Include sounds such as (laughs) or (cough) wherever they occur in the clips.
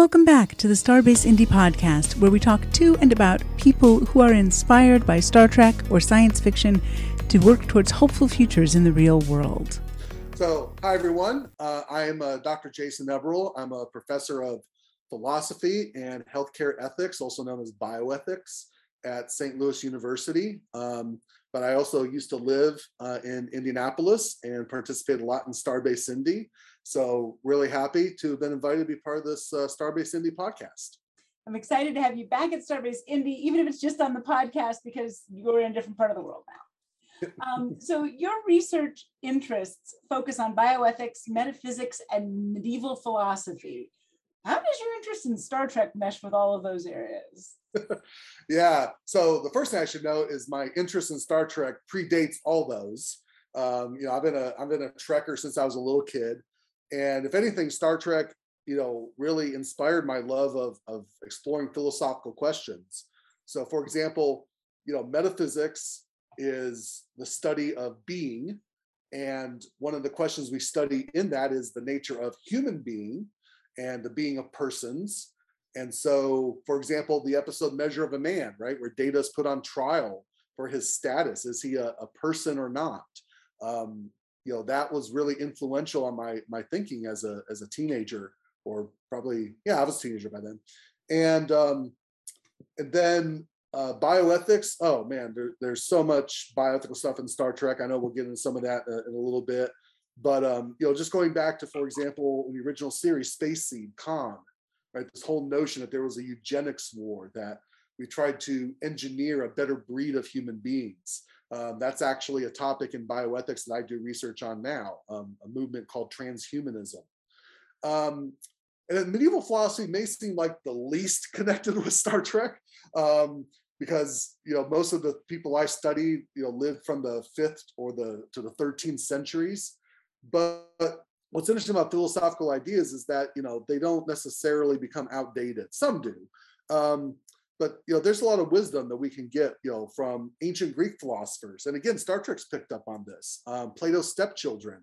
Welcome back to the Starbase Indy Podcast, where we talk to and about people who are inspired by Star Trek or science fiction to work towards hopeful futures in the real world. So, hi everyone. Uh, I am uh, Dr. Jason Eberle. I'm a professor of philosophy and healthcare ethics, also known as bioethics, at St. Louis University. Um, but I also used to live uh, in Indianapolis and participate a lot in Starbase Indy. So really happy to have been invited to be part of this uh, Starbase Indy podcast. I'm excited to have you back at Starbase Indy, even if it's just on the podcast because you're in a different part of the world now. (laughs) Um, so your research interests focus on bioethics, metaphysics, and medieval philosophy. How does your interest in Star Trek mesh with all of those areas? (laughs) yeah. So the first thing I should note is my interest in Star Trek predates all those. Um, you know, I've been a I've been a Trekker since I was a little kid, and if anything, Star Trek, you know, really inspired my love of of exploring philosophical questions. So, for example, you know, metaphysics is the study of being, and one of the questions we study in that is the nature of human being and the being of persons and so, for example, the episode Measure of a Man, right, where Data is put on trial for his status. Is he a, a person or not? Um, you know, that was really influential on my my thinking as a as a teenager, or probably, yeah, I was a teenager by then. And um, and then uh, bioethics. Oh man, there, there's so much bioethical stuff in Star Trek. I know we'll get into some of that uh, in a little bit. But um, you know, just going back to, for example, in the original series, Space Seed, Khan, right? This whole notion that there was a eugenics war, that we tried to engineer a better breed of human beings. Um, that's actually a topic in bioethics that I do research on now, um, a movement called transhumanism. Um, and medieval philosophy may seem like the least (laughs) connected with Star Trek, um, because you know most of the people I study, you know, lived from the fifth or the to the 13th centuries. But what's interesting about philosophical ideas is that you know they don't necessarily become outdated some do um, but you know there's a lot of wisdom that we can get you know from ancient greek philosophers and again star trek's picked up on this um, plato's stepchildren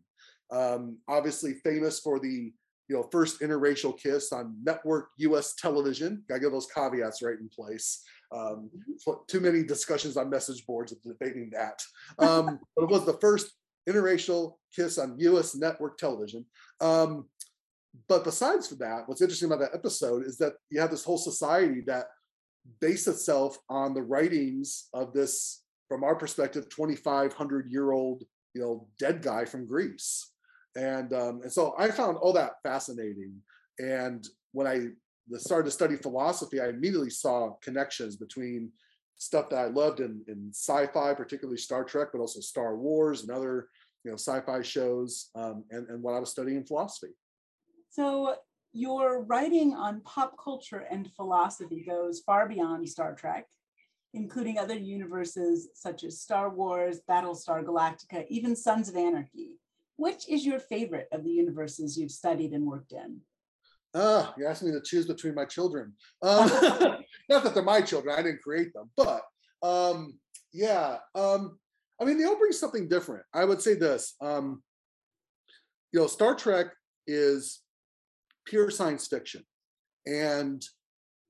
um, obviously famous for the you know first interracial kiss on network us television gotta get those caveats right in place um, mm-hmm. too many discussions on message boards of debating that um, (laughs) but it was the first interracial kiss on US network television. Um, but besides for that, what's interesting about that episode is that you have this whole society that based itself on the writings of this, from our perspective, 2,500 year old, you know, dead guy from Greece. And, um, and so I found all that fascinating. And when I started to study philosophy, I immediately saw connections between stuff that I loved in, in sci-fi, particularly Star Trek, but also Star Wars and other you know sci-fi shows um, and, and what I was studying in philosophy. So your writing on pop culture and philosophy goes far beyond Star Trek, including other universes such as Star Wars, Battlestar Galactica, even Sons of Anarchy. Which is your favorite of the universes you've studied and worked in? Ah, you're asking me to choose between my children. Um, (laughs) not that they're my children, I didn't create them, but um, yeah. Um, I mean, they all bring something different. I would say this. Um, you know, Star Trek is pure science fiction, and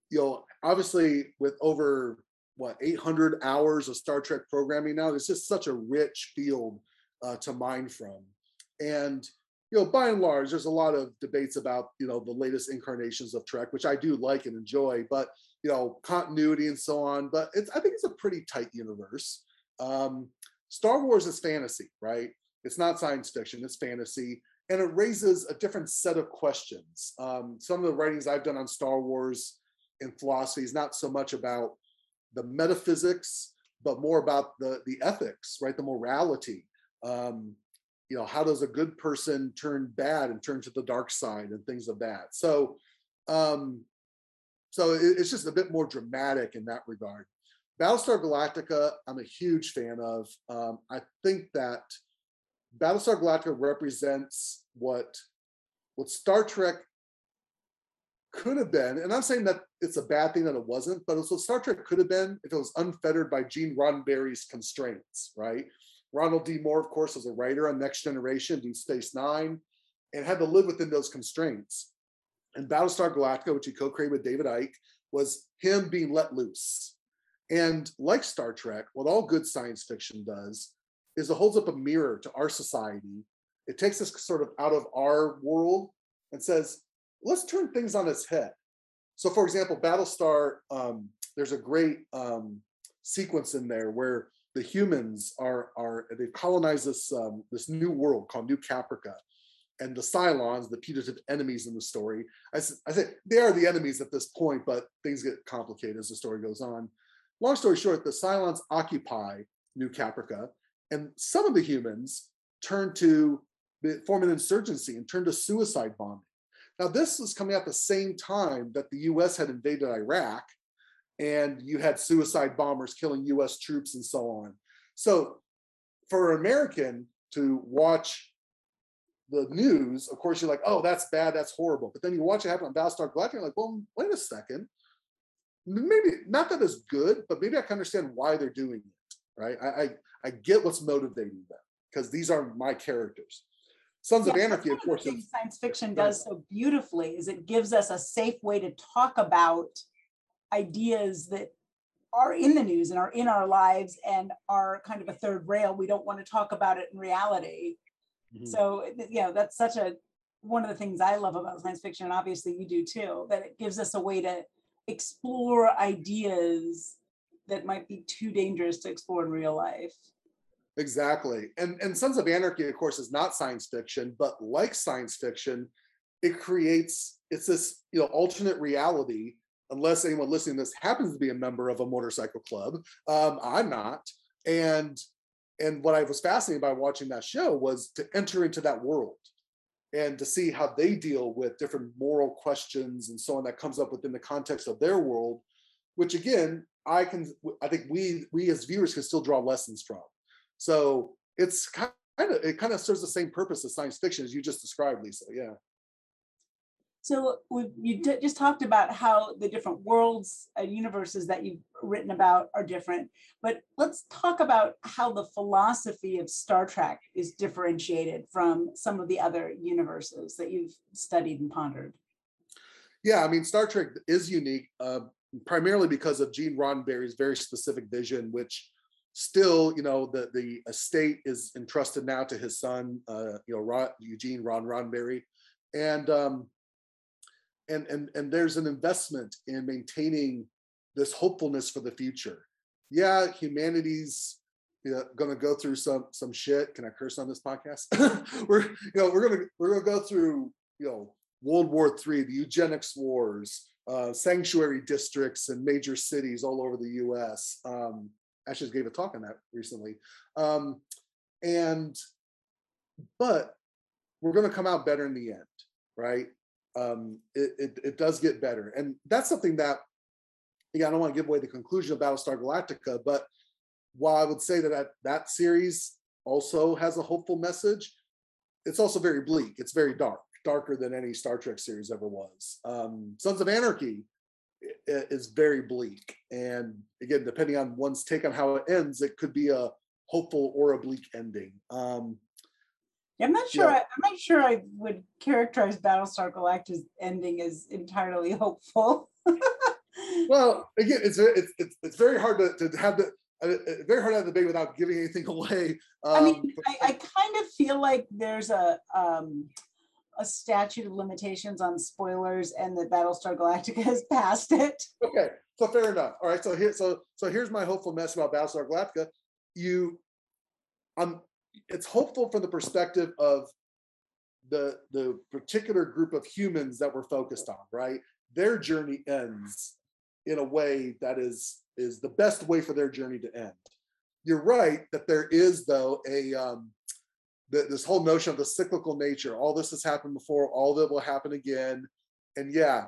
you know, obviously, with over what 800 hours of Star Trek programming now, it's just such a rich field uh, to mine from. And you know, by and large, there's a lot of debates about you know the latest incarnations of Trek, which I do like and enjoy, but you know, continuity and so on. But it's I think it's a pretty tight universe. Um, Star Wars is fantasy, right? It's not science fiction, it's fantasy. And it raises a different set of questions. Um, some of the writings I've done on Star Wars in philosophy is not so much about the metaphysics, but more about the, the ethics, right? The morality. Um, you know, how does a good person turn bad and turn to the dark side and things of that? So, um, so it, it's just a bit more dramatic in that regard. Battlestar Galactica, I'm a huge fan of. Um, I think that Battlestar Galactica represents what what Star Trek could have been, and I'm saying that it's a bad thing that it wasn't, but it's what Star Trek could have been if it was unfettered by Gene Roddenberry's constraints, right? Ronald D. Moore, of course, was a writer on Next Generation, Deep Space Nine, and had to live within those constraints. And Battlestar Galactica, which he co-created with David Eick, was him being let loose. And like Star Trek, what all good science fiction does is it holds up a mirror to our society. It takes us sort of out of our world and says, let's turn things on its head. So, for example, Battlestar, um, there's a great um, sequence in there where the humans are are they've colonized this um, this new world called New Caprica, and the Cylons, the putative enemies in the story. I, I say they are the enemies at this point, but things get complicated as the story goes on. Long story short, the Cylons occupy New Caprica, and some of the humans turned to form an insurgency and turned to suicide bombing. Now, this was coming at the same time that the US had invaded Iraq and you had suicide bombers killing US troops and so on. So, for an American to watch the news, of course, you're like, oh, that's bad, that's horrible. But then you watch it happen on Battlestar Galactica, you're like, well, wait a second. Maybe not that it's good, but maybe I can understand why they're doing it, right? I I, I get what's motivating them because these are my characters. Sons yeah, of Anarchy, of course. Is, science fiction does so beautifully is it gives us a safe way to talk about ideas that are in the news and are in our lives and are kind of a third rail. We don't want to talk about it in reality. Mm-hmm. So, you know, that's such a one of the things I love about science fiction, and obviously you do too, that it gives us a way to explore ideas that might be too dangerous to explore in real life. Exactly. And and Sons of Anarchy, of course, is not science fiction, but like science fiction, it creates it's this you know alternate reality. Unless anyone listening to this happens to be a member of a motorcycle club, um, I'm not. And and what I was fascinated by watching that show was to enter into that world and to see how they deal with different moral questions and so on that comes up within the context of their world, which again, I can I think we we as viewers can still draw lessons from. So it's kind of it kind of serves the same purpose as science fiction as you just described, Lisa. Yeah. So you just talked about how the different worlds and universes that you've written about are different, but let's talk about how the philosophy of Star Trek is differentiated from some of the other universes that you've studied and pondered. Yeah, I mean, Star Trek is unique, uh, primarily because of Gene Roddenberry's very specific vision, which still, you know, the the estate is entrusted now to his son, uh, you know, Eugene Rod Roddenberry, and um, and and and there's an investment in maintaining this hopefulness for the future. Yeah, humanity's you know, going to go through some some shit. Can I curse on this podcast? (laughs) we're you know we're gonna we're gonna go through you know World War Three, the eugenics wars, uh, sanctuary districts and major cities all over the U.S. Um, just gave a talk on that recently. Um, and but we're going to come out better in the end, right? Um, it, it, it does get better, and that's something that yeah, I don't want to give away the conclusion of Battlestar Galactica, but while I would say that, that series also has a hopeful message, it's also very bleak. It's very dark, darker than any Star Trek series ever was. Um, Sons of Anarchy is very bleak. And again, depending on one's take on how it ends, it could be a hopeful or a bleak ending. Um, I'm not sure. Yeah. I, am not sure I would characterize Battlestar Galactica's ending as entirely (laughs) hopeful. well, again, it's it's it's, it's very hard to, to have the uh, very hard to have the debate without giving anything (laughs) away. Um, I mean, I, I, kind of feel like there's a um, a statute of limitations on spoilers and that Battlestar Galactica (laughs) has passed it. Okay, so fair enough. All right, so here, so so here's my hopeful message about Battlestar Galactica. You, um, it's hopeful from the perspective of the the particular group of humans that we're focused on. Right, their journey ends in a way that is is the best way for their journey to end. You're right that there is though a um, the, this whole notion of the cyclical nature all this has happened before all that will happen again. And yeah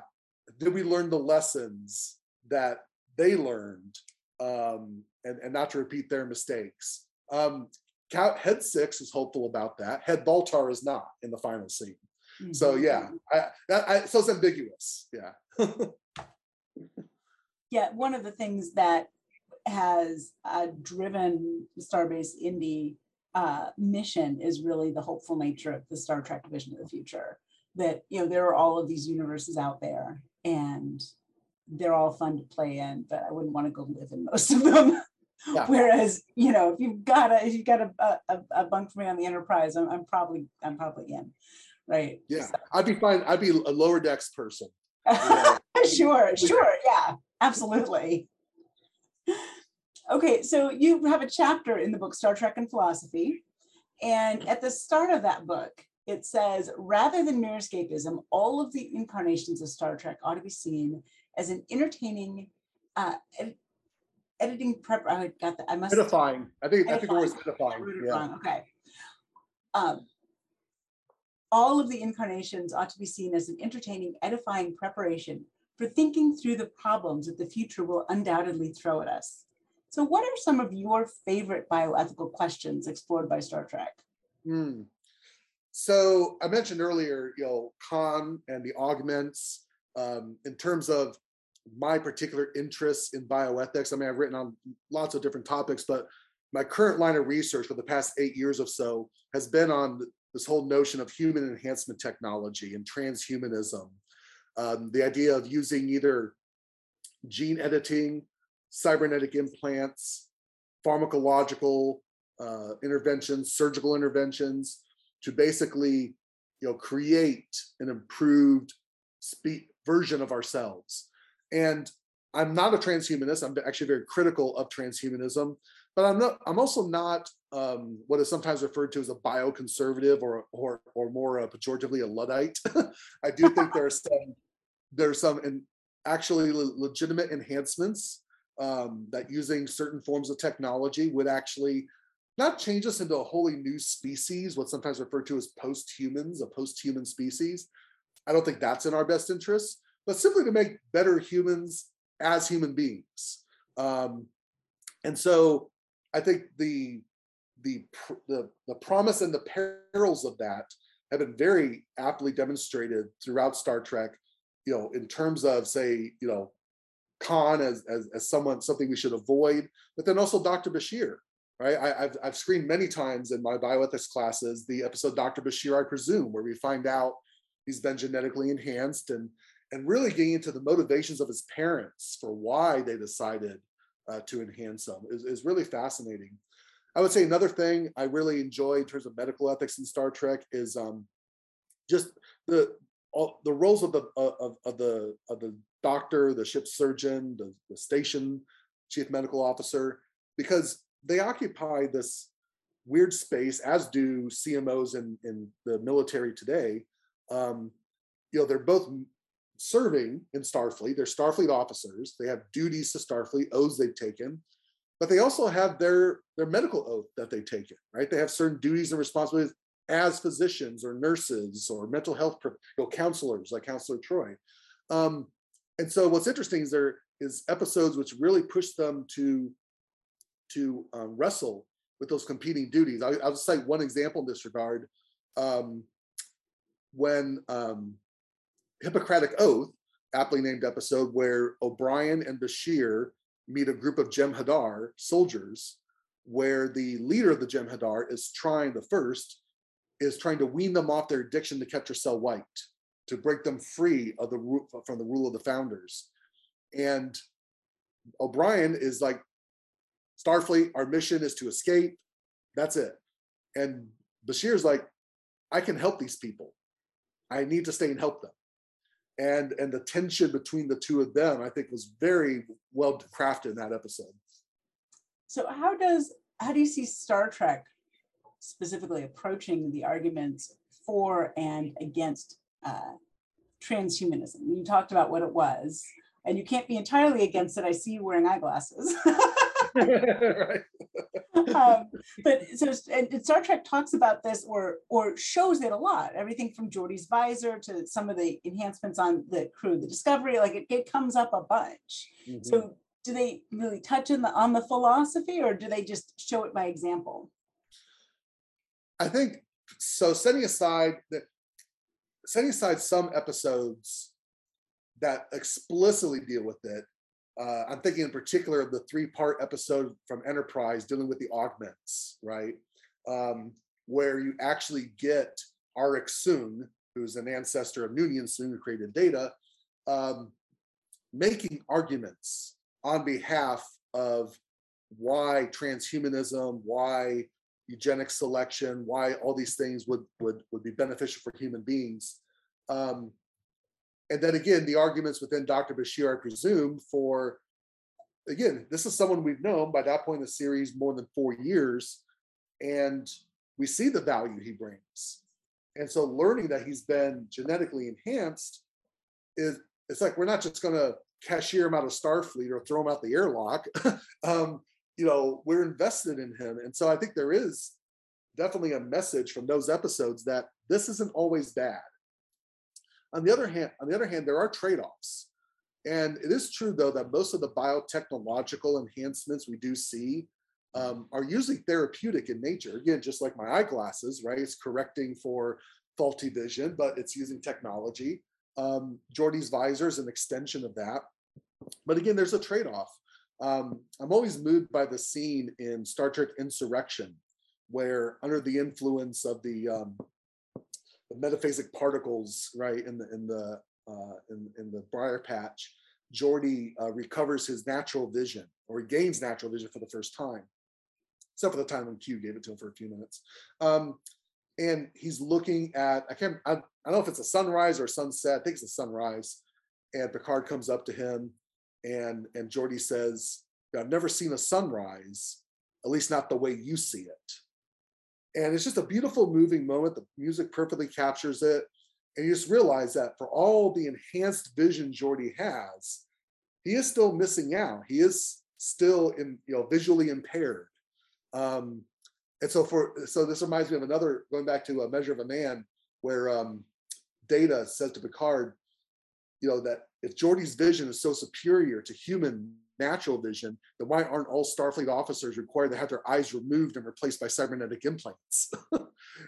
did we learn the lessons that they learned um, and, and not to repeat their mistakes. Um, head six is hopeful about that. Head baltar is not in the final scene. Mm-hmm. so yeah I, that, I, so it's ambiguous yeah. (laughs) Yeah one of the things that has uh, driven starbase indy uh, mission is really the hopeful nature of the Star Trek vision of the future. that you know there are all of these universes out there and they're all fun to play in, but I wouldn't want to go live in most of them. (laughs) Yeah. Whereas, you know, if you've got a if you've got a, a, a bunk for me on the Enterprise, I'm, I'm probably I'm probably in, right? Yeah, so. I'd be fine. I'd be a lower decks person. (laughs) sure, sure, yeah, absolutely. Okay, so you have a chapter in the book Star Trek and Philosophy, and at the start of that book, it says rather than mere escapism, all of the incarnations of Star Trek ought to be seen as an entertaining uh, ed- editing prep. I got that. I must edifying. I think edifying. I think it was edifying. Yeah. Okay. Um, all of the incarnations ought to be seen as an entertaining, edifying preparation for thinking through the problems that the future will undoubtedly throw at us. So, what are some of your favorite bioethical questions explored by Star Trek? Hmm. So, I mentioned earlier, you know, Khan and the augments. Um, in terms of my particular interests in bioethics, I mean, I've written on lots of different topics, but my current line of research for the past eight years or so has been on this whole notion of human enhancement technology and transhumanism. Um, the idea of using either gene editing, cybernetic implants, pharmacological uh, interventions, surgical interventions to basically you know, create an improved spe- version of ourselves. And I'm not a transhumanist. I'm actually very critical of transhumanism, but I'm not. I'm also not um, what is sometimes referred to as a bioconservative or or or more uh, pejoratively a luddite. (laughs) I do think there are some there are some in actually le- legitimate enhancements um, that using certain forms of technology would actually not change us into a wholly new species, what's sometimes referred to as post-humans, a post-human species, I don't think that's in our best interest, but simply to make better humans as human beings. Um, and so I think the the the the promise and the perils of that have been very aptly demonstrated throughout Star Trek. You know, in terms of say, you know, Khan as as, as someone something we should avoid, but then also Dr. Bashir. Right, I, have I've screened many times in my bioethics classes the episode Dr. Bashir, I presume, where we find out he's been genetically enhanced and and really getting into the motivations of his parents for why they decided uh, to enhance him is, is really fascinating. I would say another thing I really enjoy in terms of medical ethics in Star Trek is um, just the all, the roles of the of, of the of the doctor, the ship surgeon, the, the station chief medical officer, because they occupy this weird space, as do CMOs in, in the military today, um, you know, they're both serving in Starfleet. They're Starfleet officers. They have duties to Starfleet, oaths they've taken, but they also have their their medical oath that they've taken. Right? They have certain duties and responsibilities as physicians or nurses or mental health you know, counselors, like Counselor Troi. Um, and so, what's interesting is there is episodes which really push them to to um, wrestle with those competing duties. I, will just cite one example in this regard. Um, when um, Hippocratic Oath, aptly named episode, where O'Brien and Bashir meet a group of Jem'Hadar soldiers, where the leader of the Jem'Hadar is trying, the first, is trying to wean them off their addiction to Ketracel White, to break them free of the from the rule of the founders. And O'Brien is like, Starfleet, our mission is to escape. That's it. And Bashir's like, I can help these people. I need to stay and help them. And and the tension between the two of them, I think, was very well crafted in that episode. So how does how do you see Star Trek specifically approaching the arguments for and against uh, transhumanism? You talked about what it was, and you can't be entirely against it. I see you wearing eyeglasses. right. (laughs) um, but so and Star Trek talks about this or or shows it a lot. Everything from Geordi's visor to some of the enhancements on the crew, the Discovery, like it, it comes up a bunch. Mm-hmm. So do they really touch in the on the philosophy or do they just show it by example? I think so. Setting aside that, setting aside some episodes that explicitly deal with it, uh, I'm thinking in particular of the three part episode from Enterprise dealing with the augments, right? Um, where you actually get Arik Soong who's an ancestor of Noonien Soong, who created Data, um, making arguments on behalf of why transhumanism, why eugenic selection, why all these things would would would be beneficial for human beings. Um, and then again, the arguments within Dr. Bashir, I presume, for again, this is someone we've known by that point in the series more than four years, and we see the value he brings. And so learning that he's been genetically enhanced is it's like we're not just gonna cashier him out of Starfleet or throw him out the airlock. (laughs) um, you know, we're invested in him. And so I think there is definitely a message from those episodes that this isn't always bad. On the other hand, on the other hand, there are trade-offs. And it is true though that most of the biotechnological enhancements we do see um, are usually therapeutic in nature. Again, just like my eyeglasses, right? It's correcting for faulty vision, but it's using technology. Um, Geordi's visor is an extension of that. But again, there's a trade-off. Um, I'm always moved by the scene in Star Trek Insurrection, where under the influence of the, um, the metaphasic particles, right, in the in the uh, in, in the briar patch, Geordi uh, recovers his natural vision, or gains natural vision for the first time, except for the time when Q gave it to him for a few minutes. Um, and he's looking at I can't I, I don't know if it's a sunrise or a sunset. I think it's a sunrise. And Picard comes up to him, and and Geordi says, "I've never seen a sunrise, at least not the way you see it." And it's just a beautiful, moving moment. The music perfectly captures it, and you just realize that for all the enhanced vision Geordi has, he is still missing out. He is still in you know visually impaired. Um, and so for so this reminds me of another going back to a measure of a man where um, data says to picard you know that if Geordi's vision is so superior to human natural vision then why aren't all starfleet officers required to have their eyes removed and replaced by cybernetic implants? (laughs)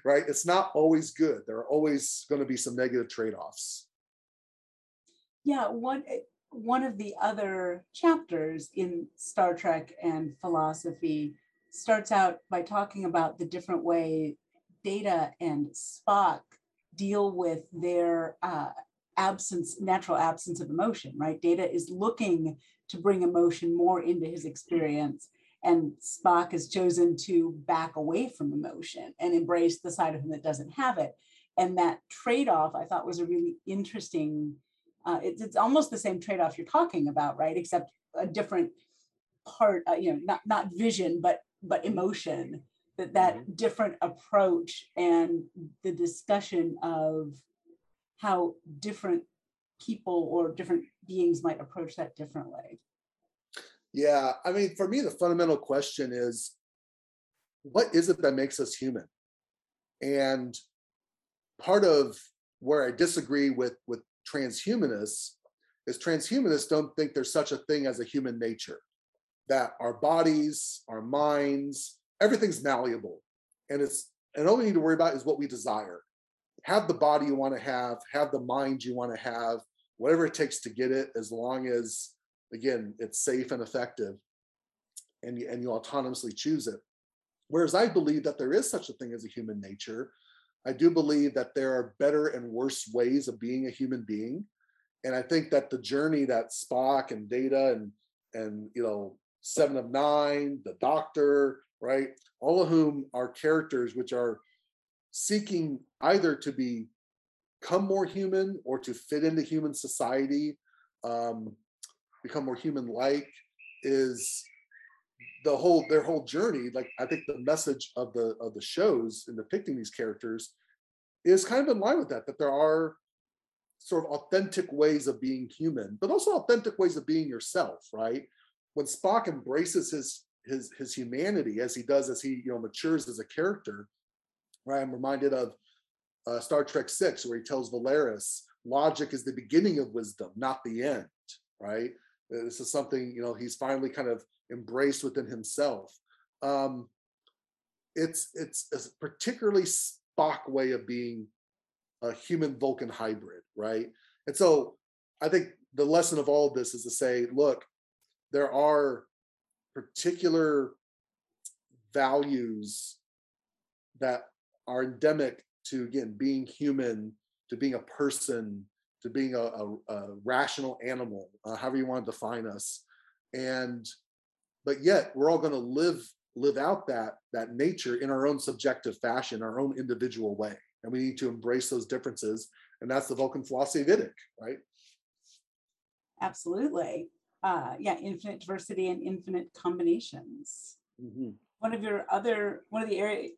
Right? It's not always good. There are always going to be some negative trade-offs. Yeah one eh, one of the other chapters in star trek and philosophy starts out by talking about the different way Data and Spock deal with their uh, absence, natural absence of emotion, right? Data is looking to bring emotion more into his experience, and Spock has chosen to back away from emotion and embrace the side of him that doesn't have it. And that trade off I thought was a really interesting, uh, it's, it's almost the same trade off you're talking about, right? Except a different part, uh, you know, not, not vision, but but emotion that that mm-hmm. different approach and the discussion of how different people or different beings might approach that differently yeah i mean for me the fundamental question is what is it that makes us human and part of where i disagree with with transhumanists is transhumanists don't think there's such a thing as a human nature that our bodies, our minds, everything's malleable. And it's and all we need to worry about is what we desire. Have the body you want to have, have the mind you want to have, whatever it takes to get it, as long as again it's safe and effective and you, and you autonomously choose it. Whereas I believe that there is such a thing as a human nature. I do believe that there are better and worse ways of being a human being. And I think that the journey that Spock and Data and and you know Seven of Nine, The Doctor, right? All of whom are characters which are seeking either to be become more human or to fit into human society, um, become more human-like, is the whole their whole journey. Like I think the message of the of the shows in depicting these characters is kind of in line with that. That there are sort of authentic ways of being human, but also authentic ways of being yourself, right? when Spock embraces his his his humanity as he does as he you know matures as a character, right? I'm reminded of uh, Star Trek Six, where he tells Valeris, "Logic is the beginning of wisdom, not the end." Right? This is something you know he's finally kind of embraced within himself. Um, it's it's a particularly Spock way of being a human Vulcan hybrid, right? And so I think the lesson of all of this is to say, look, there are particular values that are endemic to again being human to being a person to being a, a, a rational animal, uh, however you want to define us. And but yet we're all going to live live out that that nature in our own subjective fashion, our own individual way. And we need to embrace those differences. And that's the Vulcan philosophy of Idic, right? Absolutely. Uh, yeah, infinite diversity and infinite combinations. Mm-hmm. One of your other, one of the area,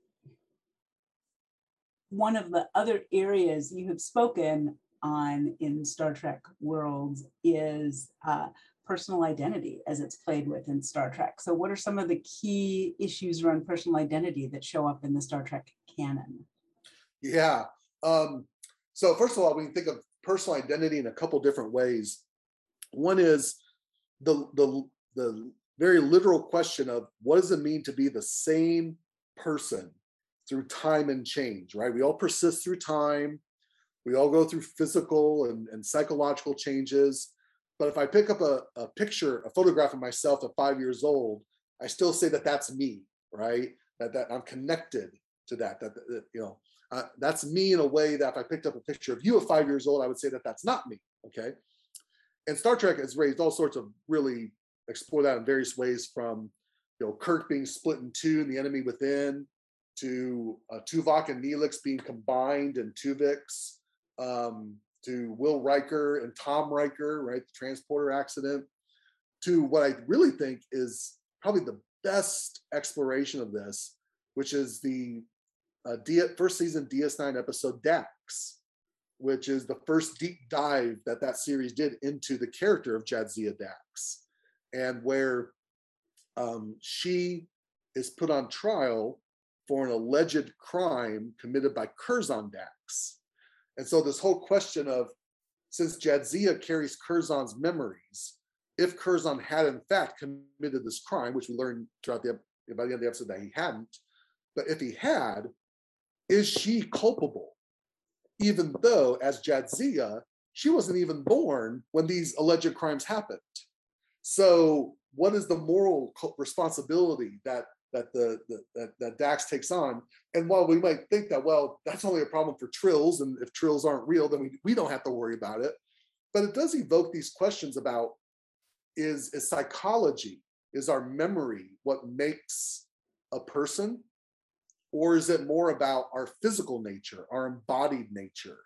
one of the other areas you have spoken on in Star Trek worlds is uh, personal identity as it's played with in Star Trek. So, what are some of the key issues around personal identity that show up in the Star Trek canon? Yeah. Um, so, first of all, we can think of personal identity in a couple different ways. One is the the the very literal question of what does it mean to be the same person through time and change, right? We all persist through time. We all go through physical and, and psychological changes. But if I pick up a, a picture, a photograph of myself at five years old, I still say that that's me, right? That, that I'm connected to that, that, that you know, uh, that's me in a way that if I picked up a picture of you at five years old, I would say that that's not me, okay? And Star Trek has raised all sorts of really explore that in various ways from, you know, Kirk being split in two and the enemy within, to uh, Tuvok and Neelix being combined in Tuvix, um, to Will Riker and Tom Riker, right, the transporter accident, to what I really think is probably the best exploration of this, which is the uh, D- first season DS9 episode Dax, which is the first deep dive that that series did into the character of Jadzia Dax, and where um, she is put on trial for an alleged crime committed by Curzon Dax. And so this whole question of since Jadzia carries Curzon's memories, if Curzon had in fact committed this crime, which we learned throughout the by the end of the episode that he hadn't, but if he had, is she culpable? Even though, as Jadzia, she wasn't even born when these alleged crimes happened. So, what is the moral responsibility that that the, the that, that Dax takes on. And while we might think that, well, that's only a problem for trills, and if trills aren't real, then we, we don't have to worry about it. But it does evoke these questions about is, is psychology, is our memory what makes a person? Or is it more about our physical nature, our embodied nature,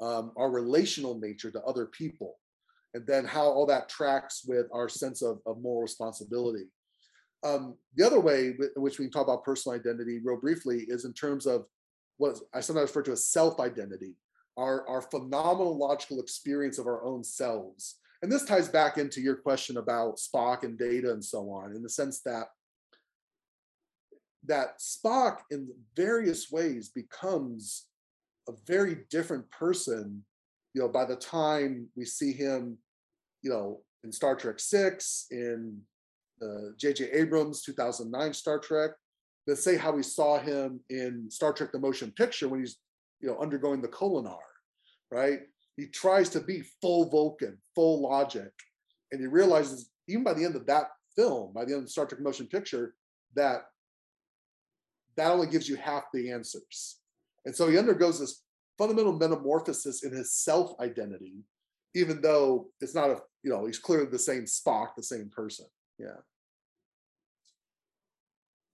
um, our relational nature to other people? And then how all that tracks with our sense of, of moral responsibility. Um, the other way in which we can talk about personal identity real briefly is in terms of what I sometimes refer to as self-identity, our, our phenomenological experience of our own selves. And this ties back into your question about Spock and data and so on, in the sense that that Spock in various ways becomes a very different person, you know, by the time we see him, you know, in Star Trek 6, in J.J. Abrams 2009 Star Trek. Let's say how we saw him in Star Trek: The Motion Picture when he's you know undergoing the Kolinahr, right? He tries to be full Vulcan, full logic, and he realizes even by the end of that film, by the end of Star Trek Motion Picture, that that only gives you half the answers. And so he undergoes this fundamental metamorphosis in his self identity, even though it's not a, you know, he's clearly the same Spock, the same person. Yeah.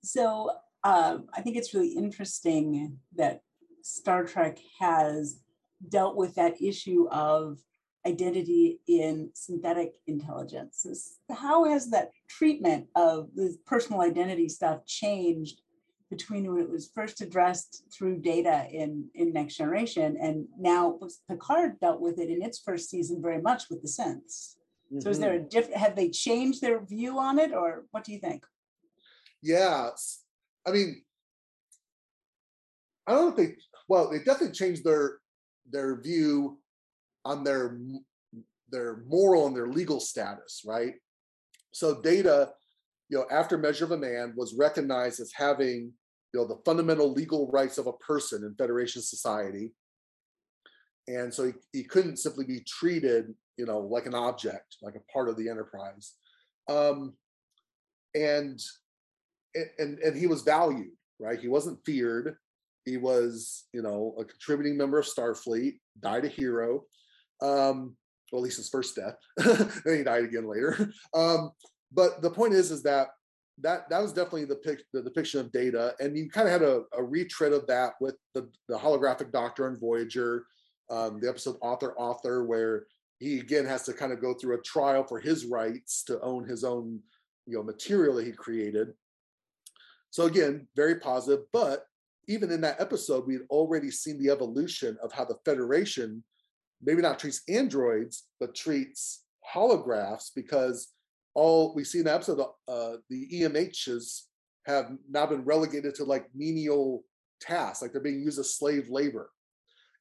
So um, I think it's really interesting that Star Trek has dealt with that issue of identity in synthetic intelligence. How has that treatment of the personal identity stuff changed between when it was first addressed through data in, in Next Generation and now Picard dealt with it in its first season very much with the synths? Mm-hmm. So is there a mm-hmm. different, have they changed their view on it or what do you think? Yeah, I mean, I don't think. Well, they definitely changed their their view on their their moral and their legal status, right? So Data, you know, after Measure of a Man was recognized as having, you know, the fundamental legal rights of a person in Federation society. And so he, he couldn't simply be treated, you know, like an object, like a part of the enterprise. Um, and and and he was valued right he wasn't feared He was, you know, a contributing member of Starfleet, died a hero. Um, well, at least his first death. (laughs) then he died again later. (laughs) Um, but the point is, is that that that was definitely the, pic, the depiction of data, and you kind of had a, a retread of that with the, the holographic Doctor on Voyager, um, the episode Author Author, where he again has to kind of go through a trial for his rights to own his own you know material that he created. So again, very positive, but even in that episode, we had already seen the evolution of how the Federation maybe not treats androids, but treats holographs because all we see in the episode, uh, the EMHs have now been relegated to like menial tasks, like they're being used as slave labor.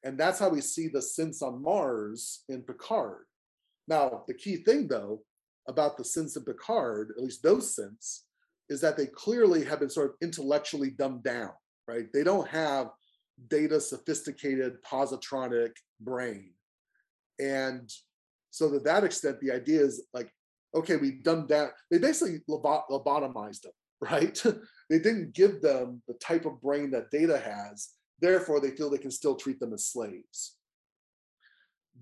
And that's how we see the synths on Mars in Picard. Now, the key thing though about the synths in Picard, at least those synths, is that they clearly have been sort of intellectually dumbed down, right? They don't have data sophisticated positronic brain. And so to that extent, the idea is like okay, we've done that. They basically lobotomized them, (laughs) right? they didn't give them the type of brain that data has. Therefore, they feel they can still treat them as slaves.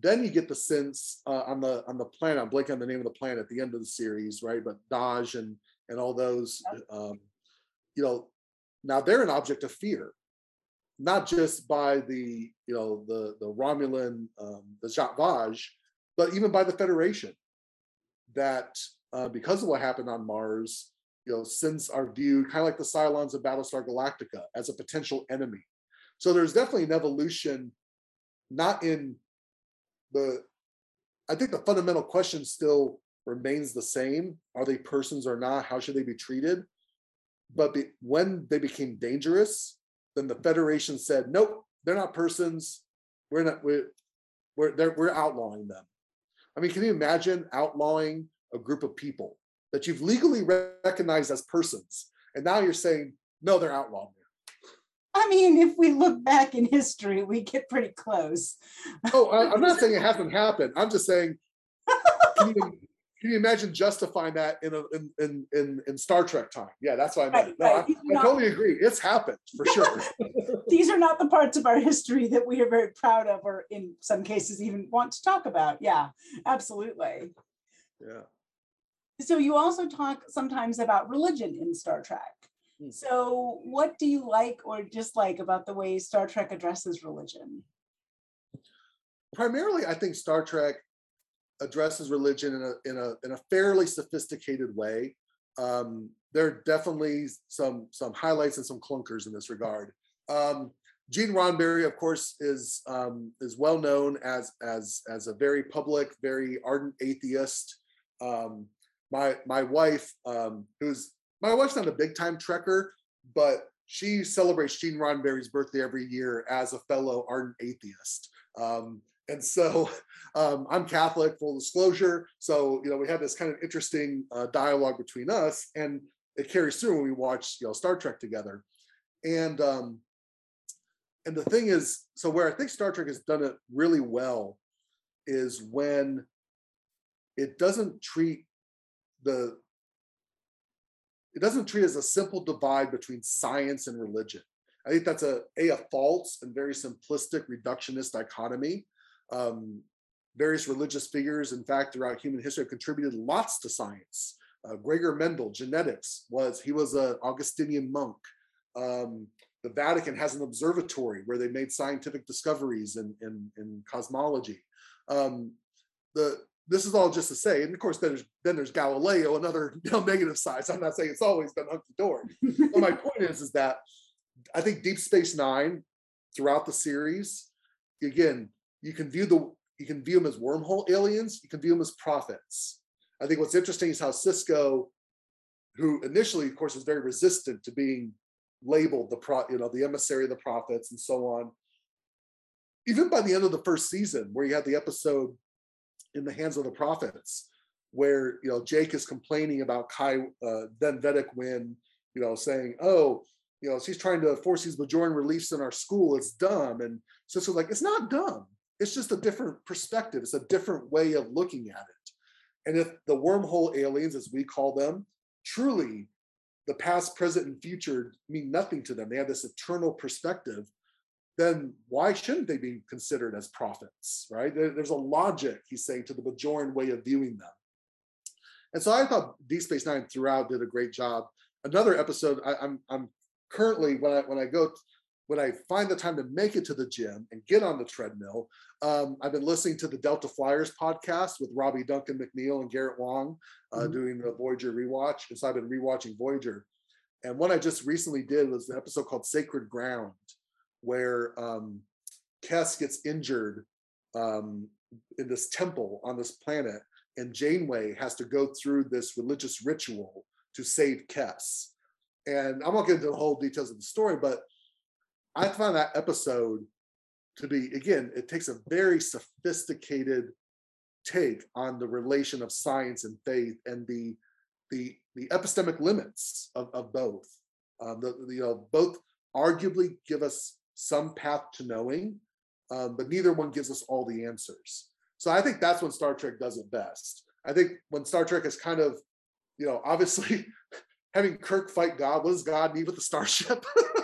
Then you get the sense uh, on the on the planet. I'm blanking on the name of the planet at the end of the series, right? But Dahj and and all those, um, you know, now they're an object of fear, not just by the you know the the Romulan um, the Zhat Vash, but even by the Federation that uh, because of what happened on Mars, you know, synths are viewed kind of like the Cylons of Battlestar Galactica as a potential enemy. So there's definitely an evolution, not in the. I think the fundamental question still remains the same: Are they persons or not? How should they be treated? But be, when they became dangerous, then the Federation said, "Nope, they're not persons. We're not. We're we're, we're outlawing them." I mean, can you imagine outlawing a group of people that you've legally recognized as persons, and now you're saying no, they're outlawed I mean, if we look back in history, we get pretty close. oh, I, am not saying it hasn't happened. I'm just saying, (laughs) can you, can you imagine justifying that in, a, in, in in in Star Trek time? Yeah, that's what I meant. Right, no, right. I, I not, totally agree. It's happened for sure. (laughs) these are not the parts of our history that we are very proud of, or in some cases even want to talk about. Yeah, absolutely. Yeah. So you also talk sometimes about religion in Star Trek. Hmm. So what do you like or dislike about the way Star Trek addresses religion? Primarily, I think Star Trek addresses religion in a in a in a fairly sophisticated way. Um, there are definitely some some highlights and some clunkers in this regard. Um, Gene Roddenberry, of course, is um, is well known as as as a very public, very ardent atheist. Um, my my wife, um, who's my wife's not a big time trekker, but she celebrates Gene Roddenberry's birthday every year as a fellow ardent atheist. Um, and so (laughs) um, I'm Catholic, full disclosure. So you know we had this kind of interesting uh, dialogue between us, and it carries through when we watch you know Star Trek together. And um, and the thing is, so where I think Star Trek has done it really well is when it doesn't treat the it doesn't treat as a simple divide between science and religion. I think that's a a, a false and very simplistic reductionist dichotomy um, various religious figures, in fact, throughout human history, have contributed lots to science. Uh, Gregor Mendel, genetics, was he was an Augustinian monk. Um, the Vatican has an observatory where they made scientific discoveries in, in, in cosmology. Um, the this is all just to say, and of course, then there's then there's Galileo, another (laughs) negative side. So I'm not saying it's always been hunky dory. but my point is, is that I think Deep Space Nine, throughout the series, again, you can view the you can view them as wormhole aliens. You can view them as prophets. I think what's interesting is how Sisko, who initially, of course, is very resistant to being labeled the pro, you know, the emissary of the prophets and so on. Even by the end of the first season, where you had the episode in the hands of the prophets, where you know Jake is complaining about Kai uh, Ben Vedek when you know saying, "Oh, you know, she's trying to force these Bajoran reliefs in our school. It's dumb." And Sisko's like, "It's not dumb it's just a different perspective. It's a different way of looking at it. And if the wormhole aliens, as we call them, truly the past, present, and future mean nothing to them, they have this eternal perspective, then why shouldn't they be considered as prophets, right? There's a logic, he's saying, to the Bajoran way of viewing them. And so I thought Deep Space Nine throughout did a great job. Another episode, I, I'm I'm currently when I when I go when I find the time to make it to the gym and get on the treadmill, um, I've been listening to the Delta Flyers podcast with Robbie Duncan McNeill and Garrett Wang uh, mm-hmm. doing the Voyager rewatch. And so I've been rewatching Voyager. And what I just recently did was an episode called Sacred Ground, where um, Kes gets injured um, in this temple on this planet, and Janeway has to go through this religious ritual to save Kes. And I'm not getting into the whole details of the story, but I found that episode to be, again, it takes a very sophisticated take on the relation of science and faith and the the the epistemic limits of, of both. Um, the, you know, both arguably give us some path to knowing, um, but neither one gives us all the answers. So I think that's when Star Trek does it best. I think when Star Trek is kind of, you know, obviously (laughs) having Kirk fight God, what does God need with the starship? (laughs)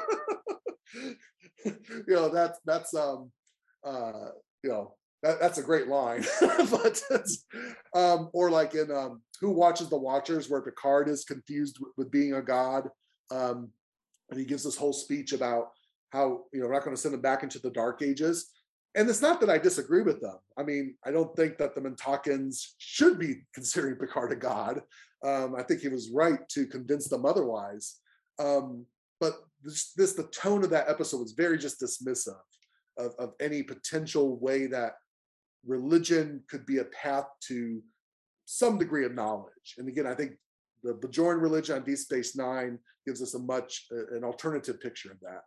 (laughs) you know, that's that's um uh you know that, that's a great line. (laughs) but um, or like in um, Who Watches the Watchers, where Picard is confused with, with being a god. Um, and he gives this whole speech about how, you know, we're not going to send them back into the dark ages. And it's not that I disagree with them. I mean, I don't think that the Mintakans should be (laughs) considering Picard a god. Um, I think he was right to convince them otherwise. Um, but this, this, the tone of that episode was very just dismissive of, of any potential way that religion could be a path to some degree of knowledge. And again, I think the Bajoran religion on Deep Space Nine gives us a much uh, an alternative picture of that.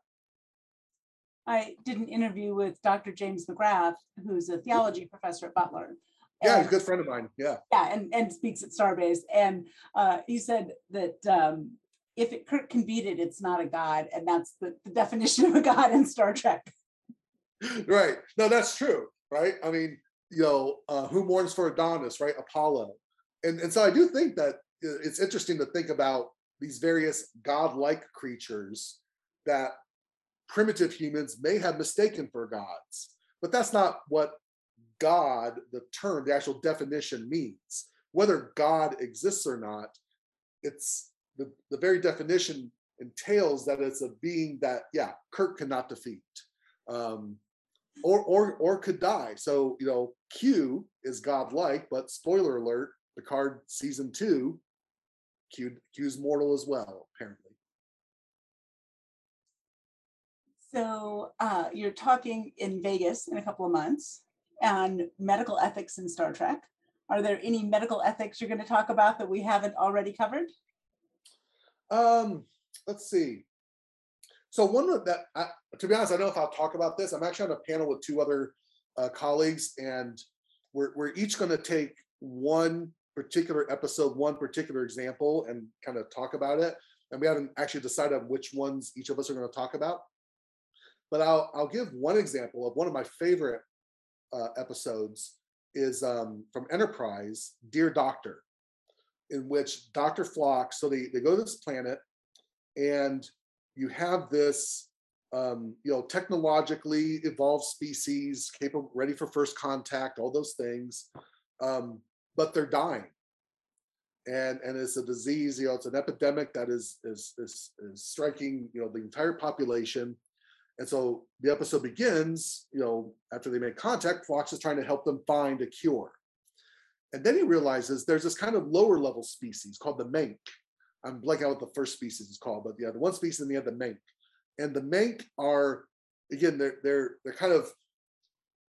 I did an interview with Dr. James McGrath, who's a theology professor at Butler. Yeah, he's a good friend of mine. Yeah. Yeah, and, and speaks at Starbase. And uh, he said that um, if it Kirk can beat it, it's not a god. And that's the, the definition of a god in Star Trek. (laughs) Right. No, that's true. Right. I mean, you know, uh, who mourns for Adonis, right? Apollo. And, and so I do think that it's interesting to think about these various godlike creatures that primitive humans may have mistaken for gods. But that's not what God, the term, the actual definition means. Whether God exists or not, it's the, the very definition entails that it's a being that, yeah, Kirk cannot defeat. Um, or or or could die. So you know, Q is godlike, but spoiler alert: Picard season two, Q Q's mortal as well, apparently. So uh, you're talking in Vegas in a couple of months on medical ethics in Star Trek. Are there any medical ethics you're going to talk about that we haven't already covered? Um, let's see. So one of that, I, to be honest, I don't know if I'll talk about this. I'm actually on a panel with two other uh, colleagues, and we're we're each going to take one particular episode, one particular example, and kind of talk about it. And we haven't actually decided on which ones each of us are going to talk about. But I'll I'll give one example of one of my favorite uh, episodes is um, from Enterprise, Dear Doctor, in which Dr. Phlox, so they, they go to this planet and you have this um, you know technologically evolved species capable ready for first contact all those things um, but they're dying and and it's a disease you know it's an epidemic that is is is, is striking you know the entire population and so the episode begins you know after they make contact Phlox is trying to help them find a cure and then he realizes there's this kind of lower level species called the Menk. I'm blanking out what the first species is called, but yeah, the one species and the other Menk. And the Menk are again, they're they're they're kind of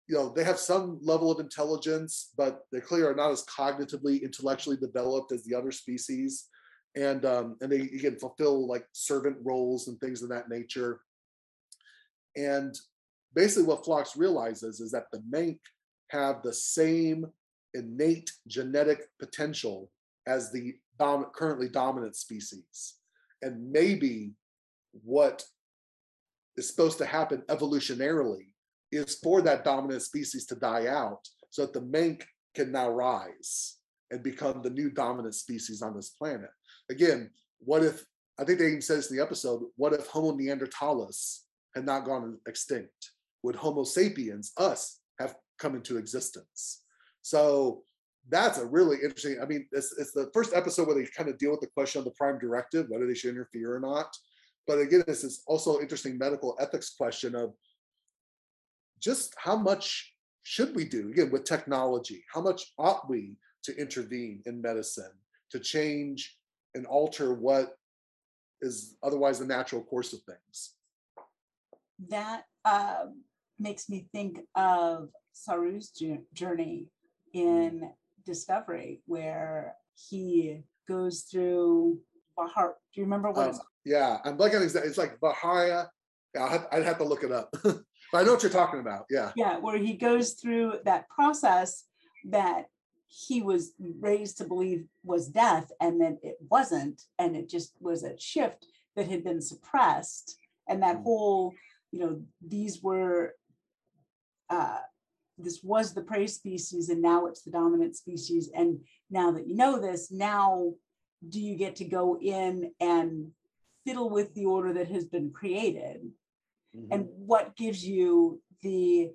you know they have some level of intelligence, but they clearly are not as cognitively intellectually developed as the other species. And um, and they again fulfill like servant roles and things of that nature. And basically, what Phlox realizes is that the Menk have the same innate genetic potential as the dom- currently dominant species. And maybe what is supposed to happen evolutionarily is for that dominant species to die out so that the Menk can now rise and become the new dominant species on this planet. Again, what if, I think they even said this in the episode, what if Homo neanderthalis had not gone extinct? would Homo sapiens, us, have come into existence? So that's a really interesting. I mean, it's, it's the first episode where they kind of deal with the question of the prime directive, whether they should interfere or not. But again, this is also interesting medical ethics question of just how much should we do again with technology? How much ought we to intervene in medicine to change and alter what is otherwise the natural course of things? That uh, makes me think of Saru's journey in Discovery, where he goes through Bahar. Do you remember what? Um, yeah, I'm blanking. It's like Bahaya. Yeah, I'd have to look it up. (laughs) But I know what you're talking about. Yeah. Yeah, where he goes through that process that he was raised to believe was death and then it wasn't and it just was a shift that had been suppressed and that mm. whole you know these were uh this was the prey species and now it's the dominant species and now that you know this now do you get to go in and fiddle with the order that has been created mm-hmm. and what gives you the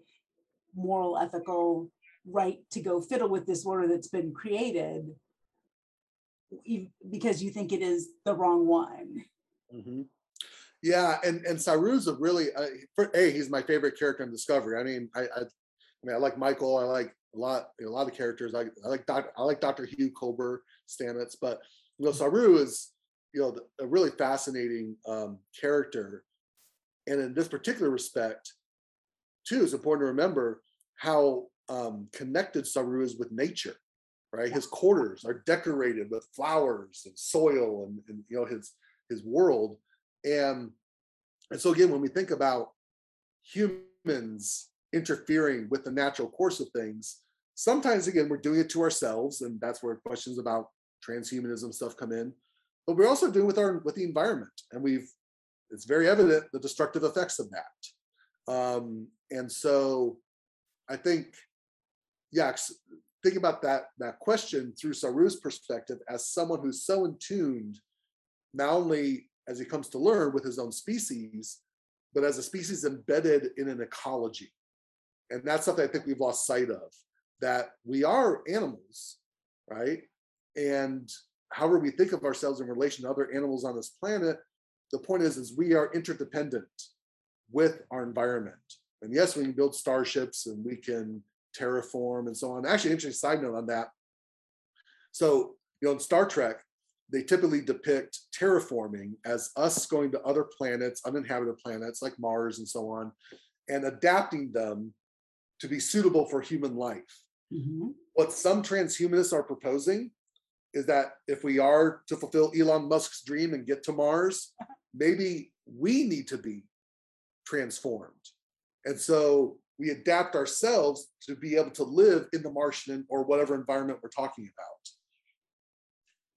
moral ethical right to go fiddle with this order that's been created because you think it is the wrong one mm-hmm. yeah and and saru's a really uh, for, a he's my favorite character in discovery i mean I, I I mean, I like Michael. I like a lot, you know, a lot of characters. I, I like Doc, I like Dr. Hugh Culber Stamets, but you know, Saru is you know a really fascinating um, character, and in this particular respect, too, it's important to remember how um, connected Saru is with nature. Right, his quarters are decorated with flowers and soil, and, and you know his his world, and and so again, when we think about humans interfering with the natural course of things. Sometimes, again, we're doing it to ourselves, and that's where questions about transhumanism stuff come in. But we're also doing with our with the environment, and we've it's very evident the destructive effects of that. Um, and so, I think, yeah, think about that that question through Saru's perspective as someone who's so in tuned, not only as he comes to learn with his own species, but as a species embedded in an ecology and that's something I think we've lost sight of that we are animals, right? And however we think of ourselves in relation to other animals on this planet, the point is, is we are interdependent with our environment. And yes, we can build starships and we can terraform and so on. Actually, interesting side note on that. So, you know, in Star Trek, they typically depict terraforming as us going to other planets, uninhabited planets like Mars and so on, and adapting them to be suitable for human life. Mm-hmm. What some transhumanists are proposing is that if we are to fulfill Elon Musk's dream and get to Mars, maybe we need to be transformed. And so we adapt ourselves to be able to live in the Martian or whatever environment we're talking about.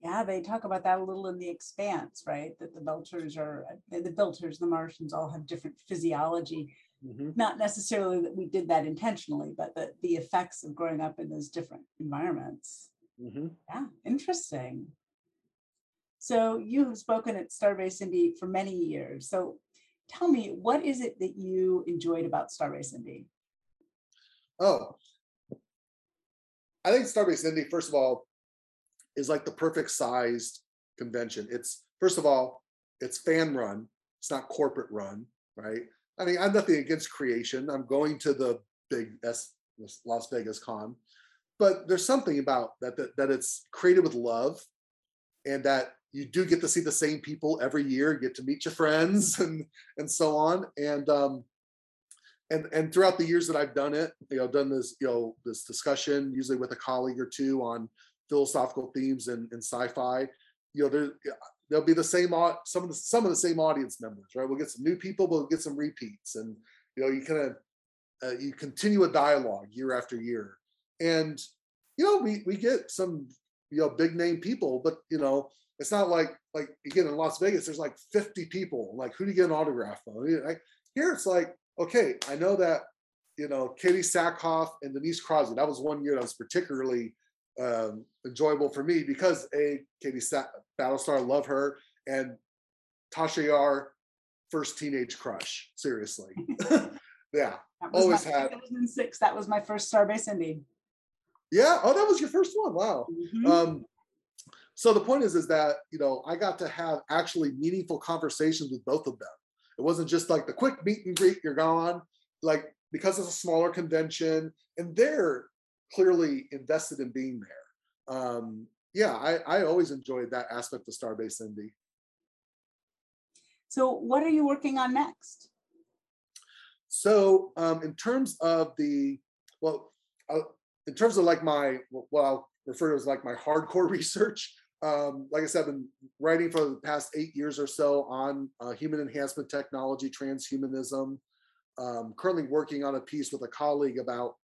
Yeah, they talk about that a little in the expanse, right? That the Belters are the Belters, the Martians all have different physiology Mm-hmm. Not necessarily that we did that intentionally, but the, the effects of growing up in those different environments. Mm-hmm. Yeah, interesting. So you have spoken at Starbase Indy for many years. So tell me, what is it that you enjoyed about Starbase Indy? Oh, I think Starbase Indy, first of all, is like the perfect sized convention. It's first of all, it's fan run. It's not corporate run, right? I mean, I'm nothing against creation. I'm going to the big S, Las Vegas con, but there's something about that, that that it's created with love, and that you do get to see the same people every year, get to meet your friends (laughs) and and so on. And um, and and throughout the years that I've done it, you know, done this, you know, this discussion usually with a colleague or two on philosophical themes and, and sci-fi. You know, there they'll be the same some of the some of the same audience members, right? We'll get some new people, but we'll get some repeats, and you know, you kind of uh, you continue a dialogue year after year, and you know, we we get some you know big name people, but you know, it's not like like again in Las Vegas, there's like 50 people. Like, who do you get an autograph from? Like, here it's like, okay, I know that you know Katee Sackhoff and Denise Crosby. That was one year that was particularly um, enjoyable for me because a Katee Sa- Battlestar, love her, and Tasha Yar, first teenage crush. Seriously, (laughs) (laughs) Yeah. That Always my, had. 2006. That was my first Starbase Indy. Yeah. Oh, that was your first one. Wow. Mhm. Um, so the point is, is that you know I got to have actually meaningful conversations with both of them. It wasn't just like the quick meet and greet, you're gone. Like because it's a smaller convention, and they're clearly invested in being there. Um, yeah, I, I always enjoyed that aspect of Starbase Indy. so, what are you working on next? So um, in terms of the well, uh, in terms of like my what I'll refer to as like my hardcore (laughs) research. Um, like I said, I've been writing for the past eight years or so on uh, human enhancement technology, transhumanism. Um, currently working on a piece with a colleague about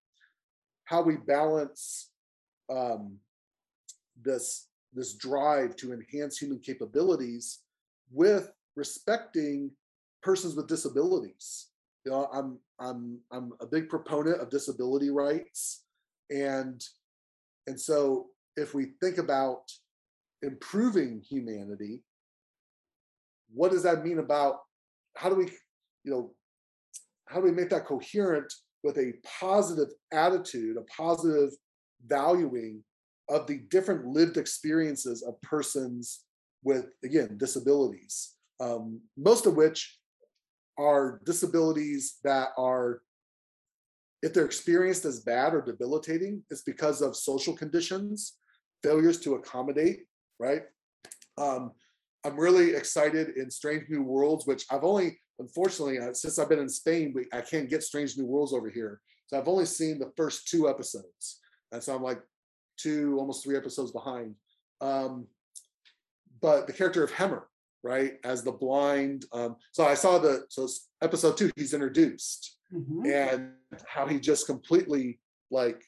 how we balance um, this this drive to enhance human capabilities with respecting persons with disabilities. You know i'm i'm i'm a big proponent of disability rights. And and so if we think about improving humanity what does that mean about how do we you know how do we make that coherent with a positive attitude a positive valuing of the different lived experiences of persons with again disabilities um, most of which are disabilities that are if they're experienced as bad or debilitating it's because of social conditions failures to accommodate right? Um, i'm really excited in strange new worlds which i've only unfortunately uh, since i've been in spain we, i can't get strange new worlds over here. So i've only seen the first two episodes. And so i'm like two almost three episodes behind. Um, but the character of hemmer right as the blind um so i saw the so episode two he's introduced. Mhm. and how he just completely like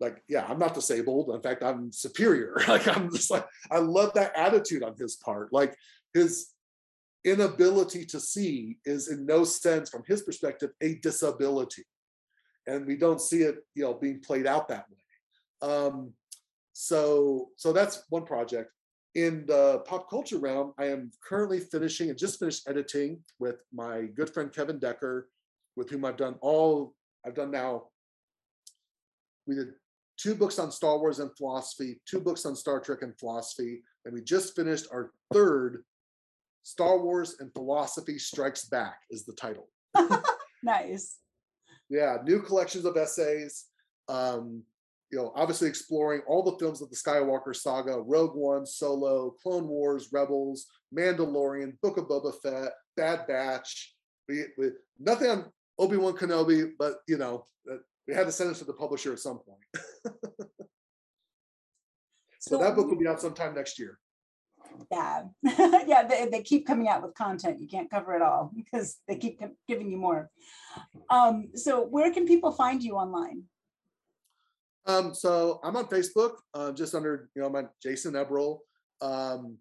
like yeah i'm not disabled. In fact i'm superior. (laughs) Like i'm just like i love that attitude on his part. Like his inability to see is in no sense from his perspective a disability. And we don't see it you know being played out that way. Um so so that's one project. In the pop culture realm i am currently finishing and just finished editing with my good friend kevin decker with whom i've done all i've done now we did two books on star wars and philosophy two books on star trek and philosophy and we just finished our third star wars and philosophy strikes back is the title. (laughs) Nice. yeah new collections of essays. Um you know obviously exploring all the films of the skywalker saga rogue one solo clone wars rebels mandalorian book of boba fett bad batch we, we nothing on obi-wan kenobi but you know we had to send it to the publisher at some point (laughs) so that book will be out sometime next year Yeah, (laughs) yeah. They, they keep coming out with content. You can't cover it all because they keep giving you more. Um, so where can people find you online? Um, so I'm on Facebook, uh, just under you know my Jason Eberl. Um,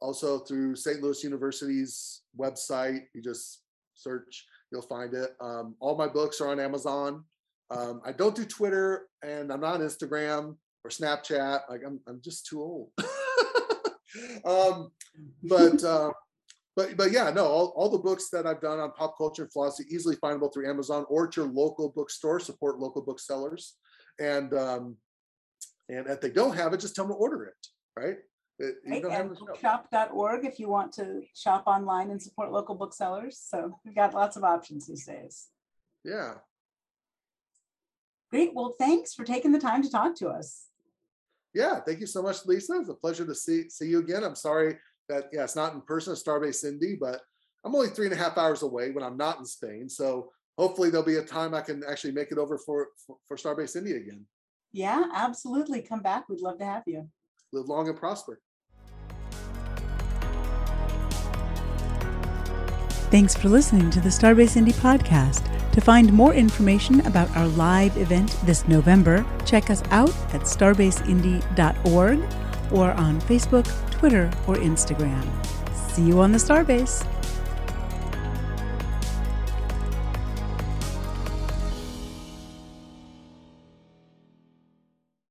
also through St. Louis University's website, you just search, you'll find it. Um, all my books are on Amazon. Um, I don't do Twitter, and I'm not on Instagram or Snapchat. Like I'm, I'm just too old. (laughs) um, but uh, but but yeah, no, all, all the books that I've done on pop culture and philosophy easily findable through Amazon or at your local bookstore. Support local booksellers, and um, and if they don't have it, just tell them to order it. Right? It- Right, and bookshop.org if you want to shop online and support local booksellers. So we've got lots of options these days. Yeah. Great. Well, thanks for taking the time to talk to us. Yeah. Thank you so much, Lisa. It's a pleasure to see see you again. I'm sorry that yeah, it's not in person at Starbase Indy, but I'm only three and a half hours away when I'm not in Spain. So hopefully there'll be a time I can actually make it over for for, for Starbase Indy again. Yeah, absolutely. Come back. We'd love to have you. Live long and prosper. Thanks for listening to the Starbase Indy podcast. To find more information about our live event this November, check us out at starbaseindy.org or on Facebook, Twitter, or Instagram. See you on the Starbase.